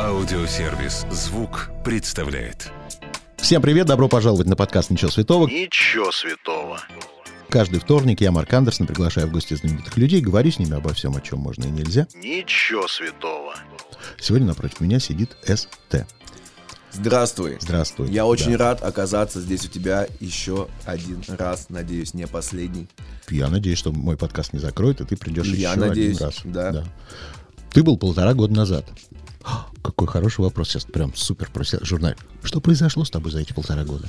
Аудиосервис «Звук» представляет. Всем привет, добро пожаловать на подкаст «Ничего святого». Ничего святого. Каждый вторник я, Марк Андерсон, приглашаю в гости знаменитых людей, говорю с ними обо всем, о чем можно и нельзя. Ничего святого. Сегодня напротив меня сидит СТ. Здравствуй. Здравствуй. Я очень Да. рад оказаться здесь у тебя еще один раз, надеюсь, не последний. Я надеюсь, что мой подкаст не закроет, и ты придешь Я еще надеюсь, один раз. да. Ты был полтора года назад. Какой хороший вопрос сейчас, прям супер журнал. Что произошло с тобой за эти полтора года?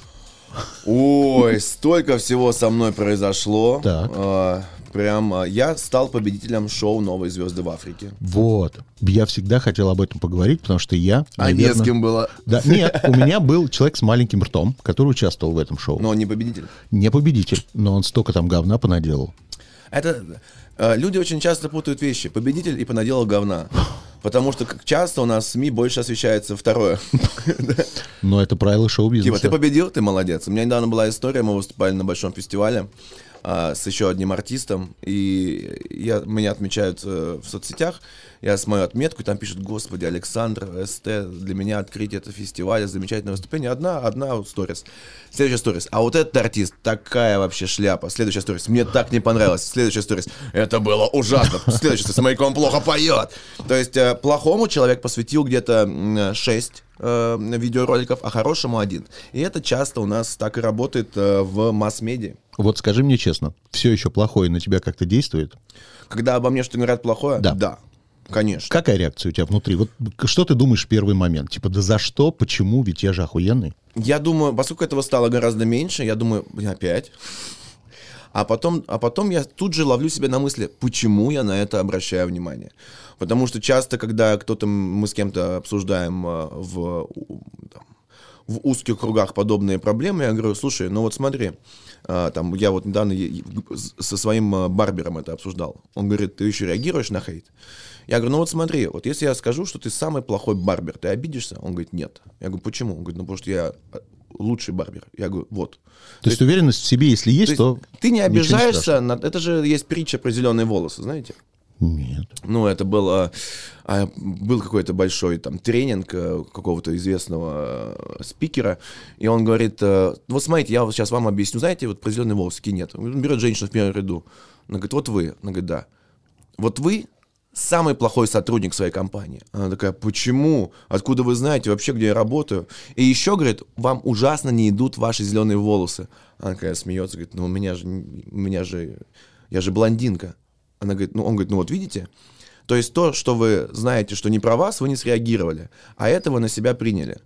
Ой, столько всего со мной произошло. Так. А, Прям а, я стал победителем шоу «Новые звезды в Африке». Вот. Я всегда хотел об этом поговорить, потому что я, А не наверно- с кем было. Да, нет, у меня был человек с маленьким ртом, который участвовал в этом шоу. Но он не победитель. Не победитель, но он столько там говна понаделал. Это э, люди очень часто путают вещи. Победитель и понаделал говна. Потому что как часто у нас в СМИ больше освещается второе. Но это правило Типа, шоу-бизнеса. ты победил, ты молодец. У меня недавно была история, мы выступали на большом фестивале а, с еще одним артистом, и я, меня отмечают э, в соцсетях, я смотрю отметку, и там пишут, господи, Александр, СТ, для меня открытие этого фестиваля, замечательное выступление. Одна, одна сторис. Следующая сторис. А вот этот артист, такая вообще шляпа. Следующая сторис. Мне так не понравилось. Следующая сторис. Это было ужасно. Следующая сторис. Он плохо поет. То есть э, плохому человек посвятил где-то 6 видеороликов, а хорошему один. И это часто у нас так и работает э, в масс-медиа. Вот скажи мне честно, все еще плохое на тебя как-то действует? Когда обо мне что говорят плохое, Да. да конечно. Какая реакция у тебя внутри? Вот что ты думаешь в первый момент? Типа, да за что, почему, ведь я же охуенный. Я думаю, поскольку этого стало гораздо меньше, я думаю, блин, опять. А потом, а потом я тут же ловлю себя на мысли, почему я на это обращаю внимание. Потому что часто, когда кто-то, мы с кем-то обсуждаем э, в, в узких кругах подобные проблемы, я говорю, слушай, ну вот смотри, а, там, я вот недавно со своим э, барбером это обсуждал. Он говорит, ты еще реагируешь на хейт? Я говорю, ну вот смотри, вот если я скажу, что ты самый плохой барбер, ты обидишься? Он говорит, нет. Я говорю, почему? Он говорит, ну потому что я э, лучший барбер. Я говорю, вот. То есть уверенность в себе, если есть, То то... ты не обижаешься, на... это же есть притча про зеленые волосы, знаете? Нет. Ну, это было, а, был какой-то большой там тренинг э, какого-то известного э, спикера, и он говорит, э, вот смотрите, я вот сейчас вам объясню, знаете, вот про зеленые волосы, нет. Он берет женщину в первом ряду, она говорит, вот вы, она говорит, да. Вот вы самый плохой сотрудник своей компании. Она такая, почему? Откуда вы знаете вообще, где я работаю? И еще, говорит, вам ужасно не идут ваши зеленые волосы. Она такая смеется, говорит, ну у меня же, у меня же, я же блондинка. Она говорит, ну он говорит, ну вот видите? То есть то, что вы знаете, что не про вас, вы не среагировали, а это вы на себя приняли.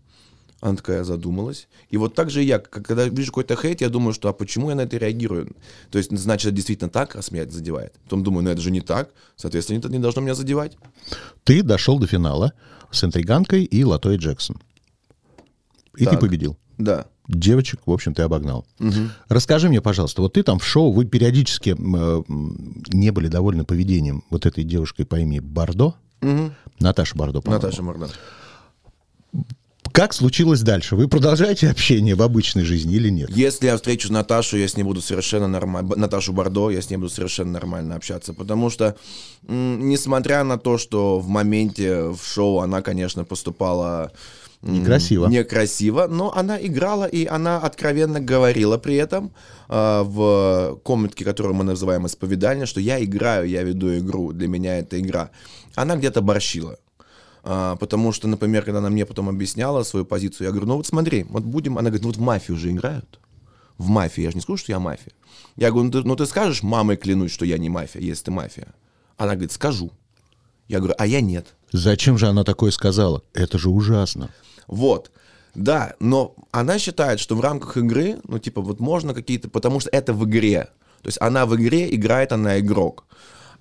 Она такая задумалась. И вот так же я, когда вижу какой-то хейт, я думаю, что а почему я на это реагирую? То есть, значит, это действительно так, раз меня это задевает. Потом думаю, ну это же не так, соответственно, это не должно меня задевать. Ты дошел до финала с интриганкой и Латой Джексон. И ты Так. победил. Да. Девочек, в общем, ты обогнал. Расскажи мне, пожалуйста, вот ты там в шоу, вы периодически э, не были довольны поведением вот этой девушкой по имени Бардо, Наташа Бардо, по-моему. Наташа Мордан. Как случилось дальше? Вы продолжаете общение в обычной жизни или нет? Если я встречу Наташу, я с ней буду совершенно нормально, Наташу Бордо, я с ней буду совершенно нормально общаться, потому что, несмотря на то, что в моменте в шоу она, конечно, поступала Некрасиво. некрасиво, но она играла и она откровенно говорила при этом а, в комнатке, которую мы называем исповедальня, что я играю, я веду игру, для меня это игра. Она где-то борщила. А, потому что, например, когда она мне потом объясняла свою позицию, я говорю, ну вот смотри, вот будем, она говорит, ну вот в мафию уже играют. В мафии, я же не скажу, что я мафия. Я говорю, ну ты, ну ты скажешь, мамой клянусь, что я не мафия, если ты мафия. Она говорит, скажу. Я говорю, а я нет. Зачем же она такое сказала? Это же ужасно. Вот. Да, но она считает, что в рамках игры, ну, типа, вот можно какие-то, потому что это в игре. То есть она в игре, играет она игрок.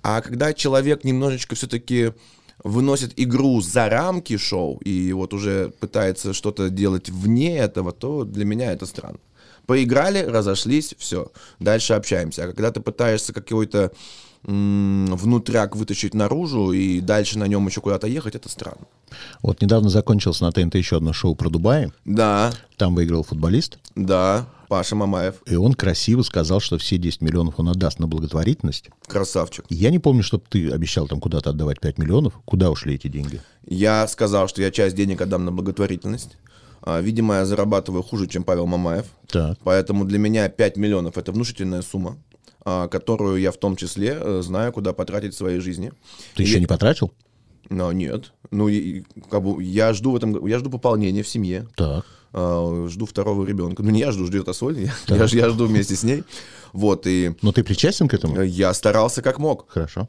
А когда человек немножечко все-таки выносит игру за рамки шоу и вот уже пытается что-то делать вне этого, то для меня это странно. Поиграли, разошлись, все, дальше общаемся. А когда ты пытаешься какой-то внутряк вытащить наружу и дальше на нем еще куда-то ехать, это странно. Вот недавно закончилось на ТНТ еще одно шоу про Дубай. Да, Там выиграл футболист, да, Паша Мамаев, и он красиво сказал, что все 10 миллионов он отдаст на благотворительность. красавчик. Я не помню, чтобы ты обещал там куда-то отдавать 5 миллионов. Куда ушли эти деньги? Я сказал, что я часть денег отдам на благотворительность. А, Видимо, я зарабатываю хуже, чем Павел Мамаев. Так. Поэтому для меня 5 миллионов это внушительная сумма, а, которую я в том числе э, знаю, куда потратить в своей жизни. Ты И- еще не потратил? Но нет. Ну, и- как бы я жду в этом, я жду пополнения в семье. Так. а, жду второго ребенка. Ну, не я жду, ждет Асоль. Я, я, я жду вместе с ней. Вот, и Но ты причастен к этому? я старался как мог. Хорошо.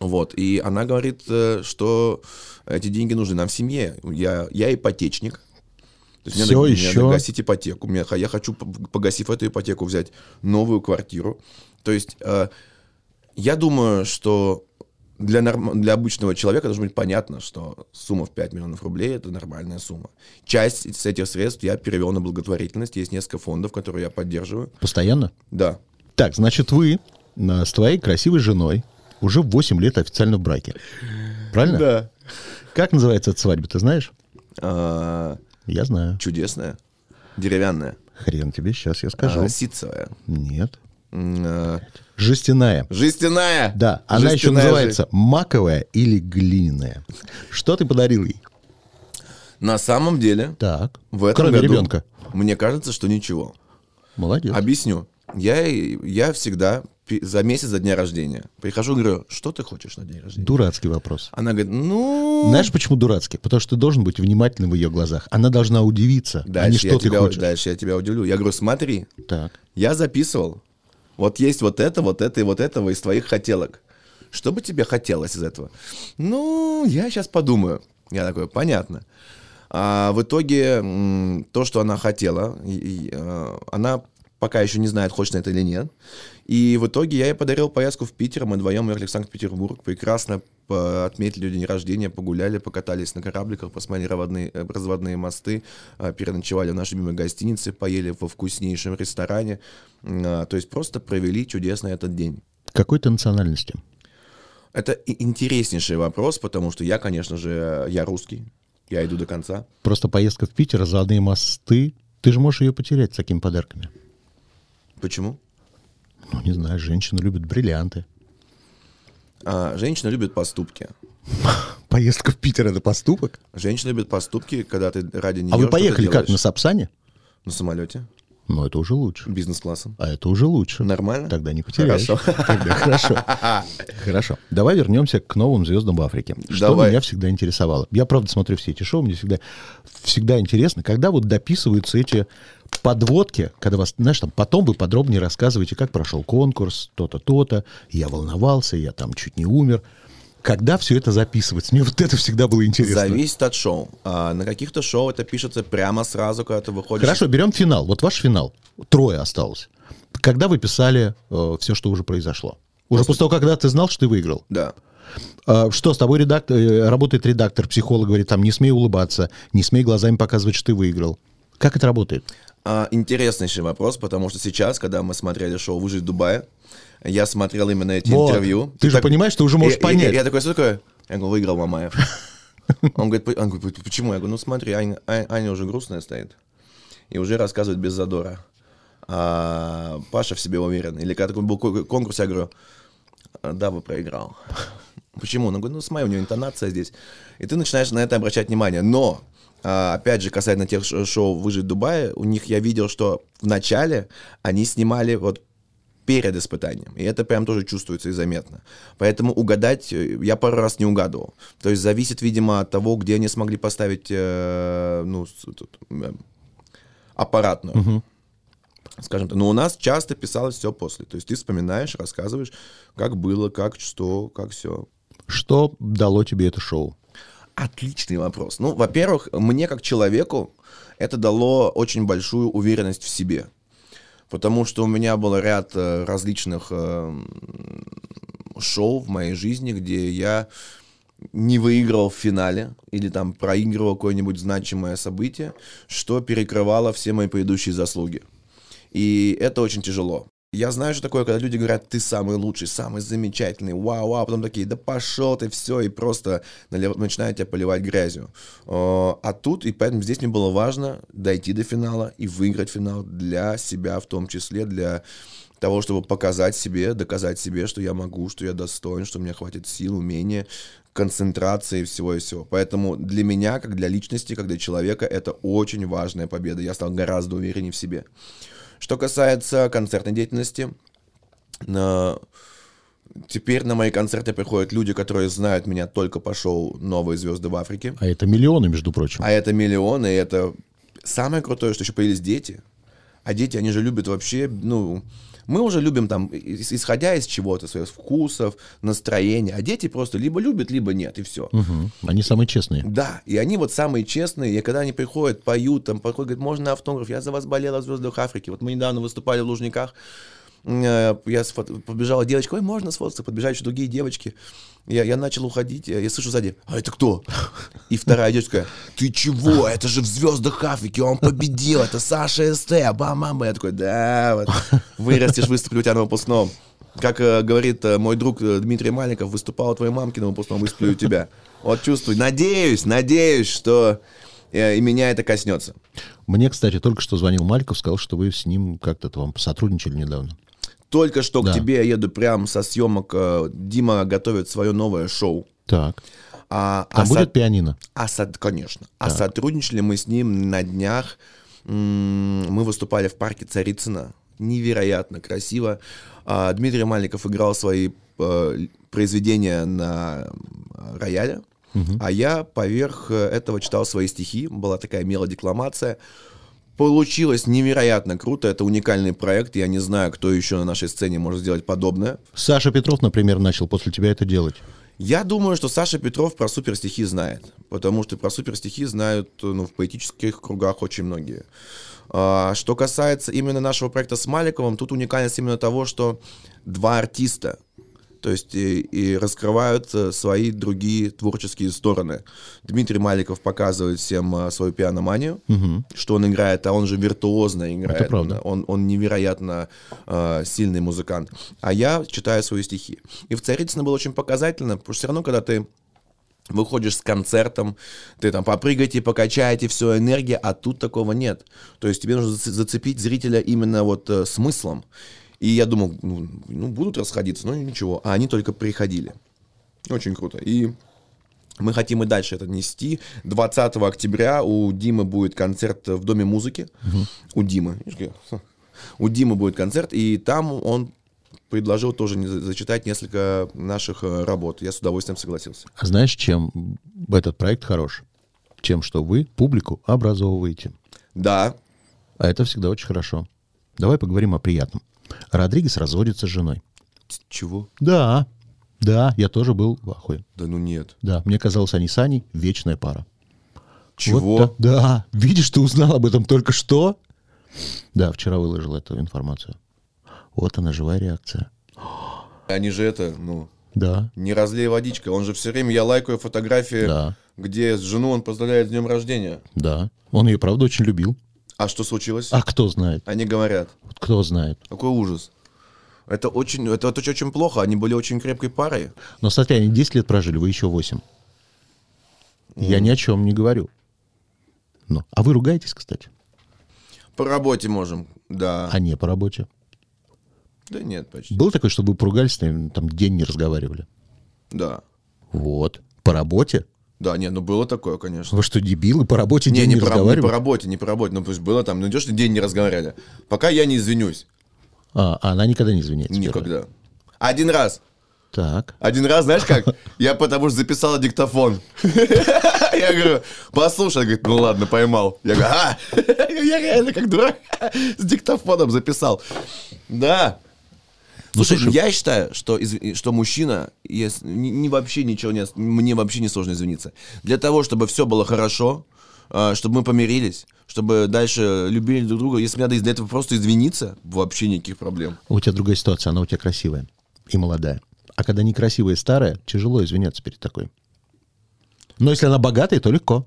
Вот, и она говорит, э, что эти деньги нужны нам в семье. Я, я ипотечник. То есть мне Всё надо, мне надо гасить ипотеку. Мне- я хочу, погасив эту ипотеку, взять новую квартиру. То есть э, я думаю, что для, норм- для обычного человека должно быть понятно, что сумма в 5 миллионов рублей – это нормальная сумма. Часть с этих средств я перевел на благотворительность. Есть несколько фондов, которые я поддерживаю. Постоянно? Да. Так, значит, вы э, с твоей красивой женой уже 8 лет официально в браке. Правильно? Да. Как называется эта свадьба, ты знаешь? Я знаю. чудесная, деревянная. Хрен тебе, сейчас я скажу. А, ситцевая. Нет. А, Жестяная. Жестяная. Да, она еще Жестяная называется маковая или глиняная. Что ты подарил ей? На самом деле, Так. в этом Кроме году, ребенка. мне кажется, что ничего. Молодец. Объясню. Я, я всегда за месяц до дня рождения прихожу и говорю, что ты хочешь на день рождения? Дурацкий вопрос. Она говорит, ну... Знаешь, почему дурацкий? Потому что ты должен быть внимательным в ее глазах. Она должна удивиться, а не дальше, я что ты тебя, хочешь. дальше я тебя удивлю. Я говорю, смотри, Так. я записывал. Вот есть вот это, вот это и вот этого из твоих хотелок. Что бы тебе хотелось из этого? Ну, я сейчас подумаю. Я такой, понятно. А в итоге то, что она хотела, и- и, э, она пока еще не знает, хочет это или нет. И в итоге я ей подарил поездку в Питер. Мы вдвоем ехали в Санкт-Петербург. Прекрасно отметили день рождения, погуляли, покатались на корабликах, посмотрели разводные, э, разводные мосты, э, переночевали в нашей любимой гостинице, поели во вкуснейшем ресторане. А, То есть просто провели чудесно этот день. Какой ты национальности? Это интереснейший вопрос, потому что я, конечно же, я русский. Я иду до конца. Просто поездка в Питер, разводные мосты. Ты же можешь ее потерять с такими подарками. Почему? Ну, не знаю, женщины любят бриллианты. А, женщина любит поступки. Поездка в Питер — это поступок? Женщина любит поступки, когда ты ради нее А вы поехали как, на. Сапсане? На самолете, Ну, это уже лучше. бизнес-классом. А это уже лучше. Нормально? Тогда не потеряешь. Хорошо. Тогда хорошо. Хорошо. Давай вернемся к новым звездам в Африке. Что Давай. меня всегда интересовало. Я, правда, смотрю все эти шоу, мне всегда, всегда интересно, когда вот дописываются эти подводки, когда вас, знаешь, там потом вы подробнее рассказываете, как прошел конкурс, то-то, то-то, я волновался, я там чуть не умер. Когда все это записывается? Мне вот это всегда было интересно. Зависит от шоу. А, на каких-то шоу это пишется прямо сразу, когда ты выходишь. Хорошо, берем финал. Вот ваш финал. Трое осталось. Когда вы писали все, что уже произошло? Уже после того, когда ты знал, что ты выиграл. Да. А, Что, с тобой редактор, э, работает редактор, психолог говорит, там, не смей улыбаться, не смей глазами показывать, что ты выиграл. Как это работает? А, интереснейший вопрос, потому что сейчас, когда мы смотрели шоу «Выжить в Дубае», я смотрел именно эти Вот. интервью. Ты И же так- понимаешь, ты уже можешь и- и- понять. и я такой, что такое? Я говорю, выиграл Мамаев. Он говорит, «По- он говорит, почему? Я говорю, ну смотри, Аня, А- Аня уже грустная стоит и уже рассказывает без задора. А Паша в себе уверен. Или когда такой был ко- конкурс, я говорю, «А, да, вы проиграл. Почему? Он говорит, ну смотри, у него интонация здесь. И ты начинаешь на это обращать внимание. Но, а, опять же, касательно тех шоу «Выжить в Дубае», у них я видел, что в начале они снимали вот перед испытанием. И это прям тоже чувствуется и заметно. Поэтому угадать э, я пару раз не угадывал. То есть зависит, видимо, от того, где они смогли поставить э, ну, тут, э, аппаратную. Скажем так. Но у нас часто писалось все после. То есть ты вспоминаешь, рассказываешь, как было, как что, как все. Что дало тебе это шоу? Отличный вопрос. Ну, во-первых, мне как человеку это дало очень большую уверенность в себе. Потому что у меня был ряд э, различных э, шоу в моей жизни, где я не выигрывал в финале или там проигрывал какое-нибудь значимое событие, что перекрывало все мои предыдущие заслуги. И это очень тяжело. Я знаю, что такое, когда люди говорят, ты самый лучший, самый замечательный, вау, вау, потом такие, да пошел ты, все, и просто налив- начинают тебя поливать грязью. Э, А тут, и поэтому здесь мне было важно дойти до финала и выиграть финал для себя в том числе, для того, чтобы показать себе, доказать себе, что я могу, что я достоин, что у меня хватит сил, умения, концентрации всего и всего. Поэтому для меня, как для личности, как для человека, это очень важная победа. Я стал гораздо увереннее в себе. Что касается концертной деятельности, на- теперь на мои концерты приходят люди, которые знают меня только по шоу «Новые звезды в Африке». А это миллионы, между прочим. А это миллионы, и это самое крутое, что еще появились дети. А дети, они же любят вообще, ну, мы уже любим там, ис- исходя из чего-то, своих вкусов, настроения. А дети просто либо любят, либо нет, и все. Мгм. Они самые честные. Да, и они вот самые честные, и когда они приходят, поют, там, подходят, говорят, можно автограф, я за вас болела в «Звездах Африки». Вот мы недавно выступали в Лужниках, я сфото- побежала девочка, ой, можно сфоткаться, подбежали еще другие девочки. Я, я начал уходить, я, слышу сзади, а это кто? И вторая девочка, ты чего? Это же в «Звездах Африки», он победил, это Саша СТ, бам-бам. Я такой, да, вот, вырастешь, выступлю у тебя на выпускном. Как э, говорит э, мой друг э, Дмитрий Мальников, выступал у твоей мамки на выпускном, выступлю у тебя. Вот чувствую, надеюсь, надеюсь, что э, и меня это коснется. Мне, кстати, только что звонил Мальков, сказал, что вы с ним как-то там сотрудничали недавно. Только что Да. к тебе я еду прям со съемок. э, Дима готовит свое новое шоу. Так. А, Там а будет со- пианино? а со- конечно. А сотрудничали мы с ним на днях. Мы выступали в парке Царицына. Невероятно красиво. А, Дмитрий Мальников играл свои э, произведения на рояле. А я поверх э, этого читал свои стихи. Была такая мелодекламация. Получилось невероятно круто. Это уникальный проект. Я не знаю, кто еще на нашей сцене может сделать подобное. Саша Петров, например, начал после тебя это делать. Я думаю, что Саша Петров про суперстихи знает, потому что про суперстихи знают ну, в поэтических кругах очень многие. А, что касается именно нашего проекта с Маликовым, тут уникальность именно того, что два артиста, то есть и, и раскрывают э, свои другие творческие стороны. Дмитрий Маликов показывает всем э, свою пианоманию, что он играет, а он же виртуозно играет. правда. Он, он невероятно э, сильный музыкант. А я читаю свои стихи. И в Царицыно было очень показательно, потому что все равно, когда ты выходишь с концертом, ты там попрыгайте, покачаете, все, энергия, а тут такого нет. То есть тебе нужно зац- зацепить зрителя именно вот э, смыслом. И я думал, ну, ну, будут расходиться, но ничего. А они только приходили. Очень круто. И мы хотим и дальше это нести. 20 октября у Димы будет концерт в Доме музыки. У Димы. У Димы будет концерт, и там он предложил тоже зачитать несколько наших э, работ. Я с удовольствием согласился. А знаешь, чем этот проект хорош? Тем, что вы публику образовываете. Да, А это всегда очень хорошо. Давай поговорим о приятном. Родригес разводится с женой. чего? Да, да, я тоже был в ахуе. Да ну нет. Да, мне казалось, они с Аней вечная пара. Чего? Вот та- да, видишь, ты узнал об этом только что? Да, вчера выложил эту информацию. Вот она, живая реакция. Они же это, ну, Да, не разлей водичка. Он же все время, я лайкаю фотографии, Да. где с жену он поздравляет с днем рождения. да. Он ее, правда, очень любил. А что случилось? А кто знает? Они говорят, Вот кто знает? какой ужас. Это очень, это, это очень, плохо. Они были очень крепкой парой. Но смотри, они 10 лет прожили, вы еще 8. Я ни о чем не говорю. Ну, а вы ругаетесь, кстати? По работе можем, да. А не по работе. Да нет, почти. Было такое, чтобы вы поругались, там день не разговаривали? Да. Вот. По работе? Да, нет, ну было такое, конечно. Вы что, дебилы? По работе Не, день не, не, по, раб- не по разговаривали? работе, не по работе. Ну, пусть было там, ну идешь, день не разговаривали. Пока я не извинюсь. А, а она никогда не извиняется. первая. Никогда. Один раз. Так. Один раз, знаешь как? Я потому что записала диктофон. Я говорю, послушай. Говорит, ну ладно, поймал. Я говорю, а! Я реально как дурак с диктофоном записал. Да. Ну, Слушай, слушай- я считаю, что, из- что мужчина, если, не, не вообще ничего не... Мне вообще не сложно извиниться. Для того, чтобы все было хорошо, а, чтобы мы помирились, чтобы дальше любили друг друга, если мне надо для этого просто извиниться, вообще никаких проблем. У тебя другая ситуация, она у тебя красивая и молодая. А когда некрасивая и старая, тяжело извиняться перед такой. Но если она богатая, то легко.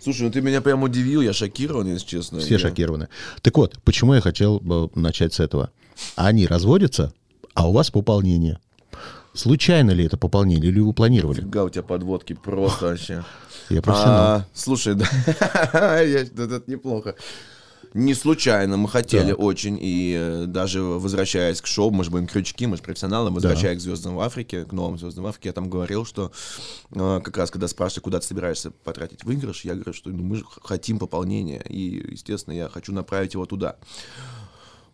Слушай, ну ты меня прям удивил, я шокирован, если честно. Все Я- шокированы. Так вот, почему я хотел начать с этого? Они разводятся, а у вас пополнение. Случайно ли это пополнение, или вы планировали? Фига у тебя подводки просто вообще. Я профессионал. А, слушай, да, да, это неплохо. Не случайно, мы хотели Так. очень, и э, даже возвращаясь к шоу, мы же будем крючки, мы же профессионалы, возвращаясь к «Звездам в Африке», к новым «Звездам в Африке», я там говорил, что э, как раз, когда спрашивали, куда ты собираешься потратить выигрыш, я говорю, что ну, мы же хотим пополнения, и, естественно, я хочу направить его туда.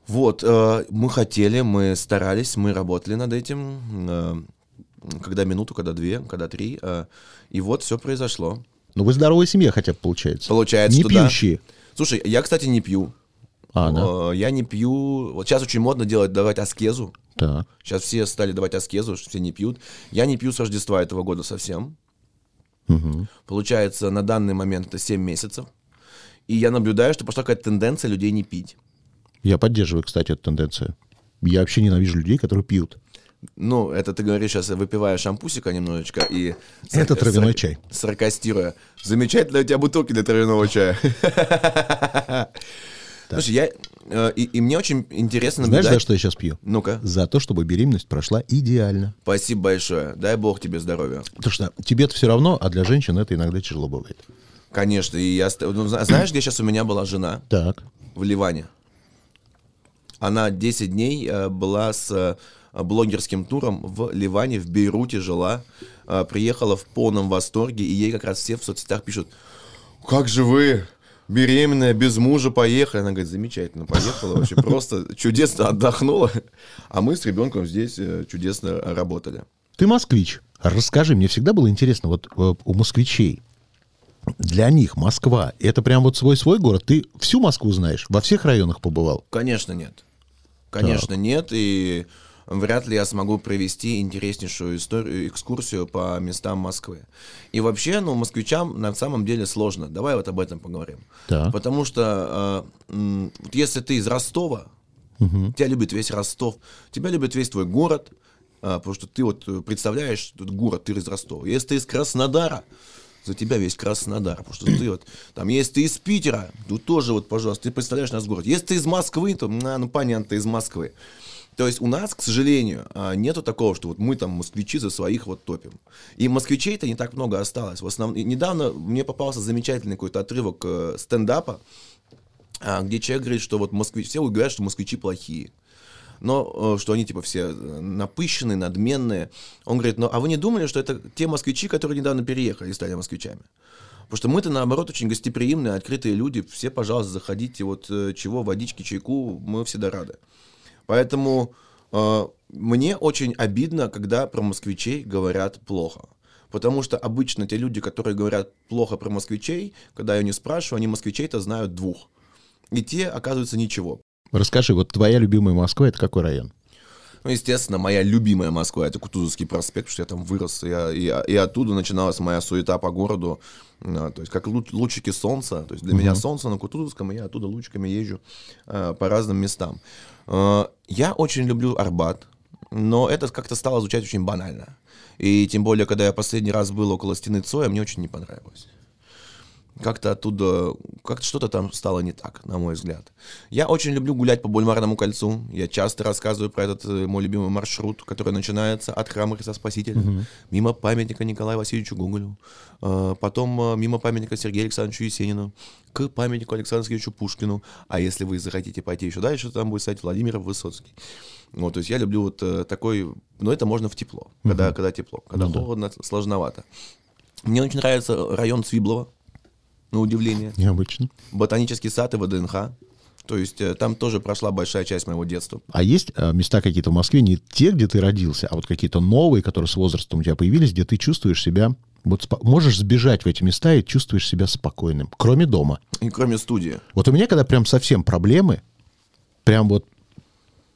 Вот, э, мы хотели, мы старались, мы работали над этим, э, когда минуту, когда две, когда три, э, и вот все произошло. Ну, вы здоровая семья хотя бы получается. Получается, Не что да. пьющие. Слушай, я, кстати, не пью. А, да? Я не пью. Вот сейчас очень модно делать, давать аскезу. Так. Сейчас все стали давать аскезу, что все не пьют. Я не пью с Рождества этого года совсем. Мгм. Получается, на данный момент это 7 месяцев. И я наблюдаю, что пошла какая-то тенденция людей не пить. Я поддерживаю, кстати, эту тенденцию. Я вообще ненавижу людей, которые пьют. Ну, это ты говоришь сейчас, выпивая шампусика немножечко и... Это сарка- травяной сарка- чай. Саркастируя. Замечательно у тебя бутылки для травяного чая. Слушай, я... э, И, и мне очень интересно Знаешь, наблюдать... за что я сейчас пью? Ну-ка. За то, чтобы беременность прошла идеально. Спасибо большое. Дай бог тебе здоровья. Потому что тебе-то все равно, а для женщин это иногда тяжело бывает. Конечно. И я... ну, зна- знаешь, где сейчас у меня была жена? Так. В Ливане. Она 10 дней э, была с э, блогерским туром в Ливане, в Бейруте жила. Э, Приехала в полном восторге, и ей как раз все в соцсетях пишут, как же вы, беременная, без мужа поехали. Она говорит, замечательно, поехала, вообще просто чудесно отдохнула. А мы с ребенком здесь чудесно работали. Ты москвич. Расскажи, мне всегда было интересно, вот у москвичей, для них Москва, это прям вот свой-свой город. Ты всю Москву знаешь, во всех районах побывал. Конечно, нет. Конечно, нет. И вряд ли я смогу провести интереснейшую историю, экскурсию по местам Москвы. И вообще, ну, москвичам на самом деле сложно. Давай вот об этом поговорим. Так. Потому что э, вот если ты из Ростова, тебя любит весь Ростов, тебя любит весь твой город, а, потому что ты вот э, представляешь этот город, ты из Ростова. Если ты из Краснодара, за тебя весь Краснодар, потому что ты вот, там, если ты из Питера, то тоже вот, пожалуйста, ты представляешь наш город. Если ты из Москвы, то, на, ну, понятно, ты из Москвы. То есть у нас, к сожалению, а, нету такого, что вот мы там москвичи за своих вот топим. И москвичей-то не так много осталось. В основном, недавно мне попался замечательный какой-то отрывок э, стендапа, а, где человек говорит, что вот москвичи, все говорят, что москвичи плохие. Но э, что они типа все э, напыщенные, надменные. Он говорит, ну а вы не думали, что это те москвичи, которые недавно переехали и стали москвичами? Потому что мы-то, наоборот, очень гостеприимные, открытые люди. Все, пожалуйста, заходите. Вот э, чего, водички, чайку, мы всегда рады. Поэтому э, мне очень обидно, когда про москвичей говорят плохо. Потому что обычно те люди, которые говорят плохо про москвичей, когда я не спрашиваю, они москвичей-то знают двух. И те, оказывается, ничего. Расскажи, вот твоя любимая Москва, это какой район? Ну, естественно, моя любимая Москва это Кутузовский проспект, потому что я там вырос, и, я- и, и оттуда начиналась моя суета по городу, А, то есть как луч- лучики солнца, то есть для меня солнце на Кутузовском, и я оттуда лучиками езжу а, по разным местам. А, я очень люблю Арбат, но это как-то стало звучать очень банально. И тем более, когда я последний раз был около стены Цоя, мне очень не понравилось как-то оттуда, как-то что-то там стало не так, на мой взгляд. Я очень люблю гулять по Бульварному кольцу. Я часто рассказываю про этот э, мой любимый маршрут, который начинается от храма Христа Спасителя, мимо памятника Николаю Васильевичу Гоголю, э, потом э, мимо памятника Сергею Александровичу Есенину, к памятнику Александру Сергеевичу Пушкину. А если вы захотите пойти еще дальше, там будет стоять Владимир Высоцкий. Вот, то есть я люблю вот такой, но это можно в тепло, когда, когда тепло, когда Ну да. холодно, сложновато. Мне очень нравится район Свиблова, на удивление. Необычно. Ботанический сад и ВДНХ. То есть э, там тоже прошла большая часть моего детства. А есть э, места какие-то в Москве, не те, где ты родился, а вот какие-то новые, которые с возрастом у тебя появились, где ты чувствуешь себя... Вот спо- можешь сбежать в эти места и чувствуешь себя спокойным, кроме дома. И кроме студии. Вот у меня, когда прям совсем проблемы, прям вот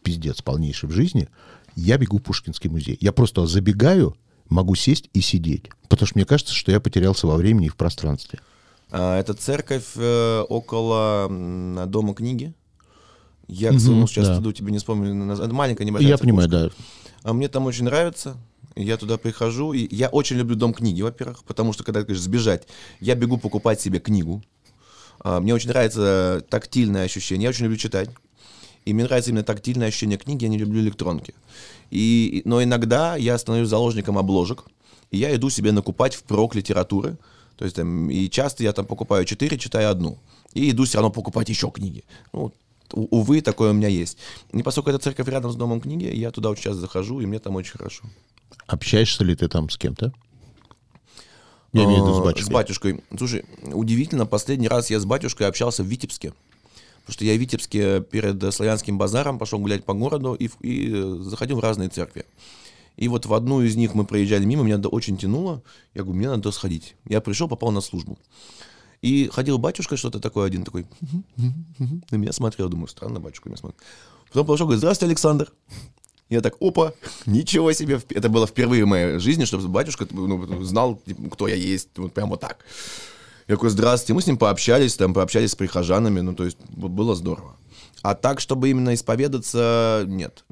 пиздец полнейший в жизни, я бегу в Пушкинский музей. Я просто забегаю, могу сесть и сидеть. Потому что мне кажется, что я потерялся во времени и в пространстве. А, это церковь э, около дома книги. Я, к своему сейчас да. стыду тебе не вспомню. Это маленькая небольшая я понимаю, церквушка. да. А мне там очень нравится. Я туда прихожу, и я очень люблю дом книги, во-первых, потому что, когда ты говоришь сбежать, я бегу покупать себе книгу. А, Мне очень нравится тактильное ощущение, я очень люблю читать. И мне нравится именно тактильное ощущение книги, я не люблю электронки. И, но иногда я становлюсь заложником обложек, и я иду себе накупать впрок литературы. То есть, там, и часто я там покупаю 4, читаю одну. И иду все равно покупать еще книги. Ну, увы, такое у меня есть. И поскольку эта церковь рядом с домом книги, я туда очень часто захожу, и мне там очень хорошо. Общаешься ли ты там с кем-то? Я имею в виду с А, батюшкой. С батюшкой. Слушай, удивительно, последний раз я с батюшкой общался в Витебске. Потому что я в Витебске перед славянским базаром пошел гулять по городу и, и, э, заходил в разные церкви. И вот в одну из них мы проезжали мимо, меня очень тянуло. Я говорю, мне надо сходить. Я пришел, попал на службу. И ходил батюшка что-то такое один, такой, на меня смотрел, думаю, странно, батюшка меня смотрит. Потом подошел, говорит, здравствуйте, Александр. Я так, опа, ничего себе. Это было впервые в моей жизни, чтобы батюшка ну, знал, типа, кто я есть, вот прям вот так. Я такой, здравствуйте. Мы с ним пообщались, там, пообщались с прихожанами, ну, то есть было здорово. А так, чтобы именно исповедаться, нет.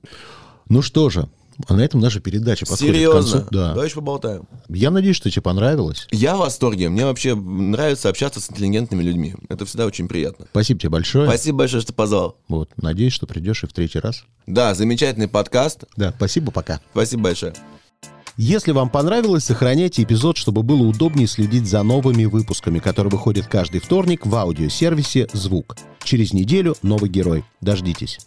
Ну что же, а на этом наша передача подходит Серьезно? к концу. Да. Давай еще поболтаем. Я надеюсь, что тебе понравилось. Я в восторге. Мне вообще нравится общаться с интеллигентными людьми. Это всегда очень приятно. Спасибо тебе большое. Спасибо большое, что позвал. Вот, надеюсь, что придешь и в третий раз. Да, замечательный подкаст. Да, спасибо, пока. Спасибо большое. Если вам понравилось, сохраняйте эпизод, чтобы было удобнее следить за новыми выпусками, которые выходят каждый вторник в аудиосервисе «Звук». Через неделю новый герой. Дождитесь.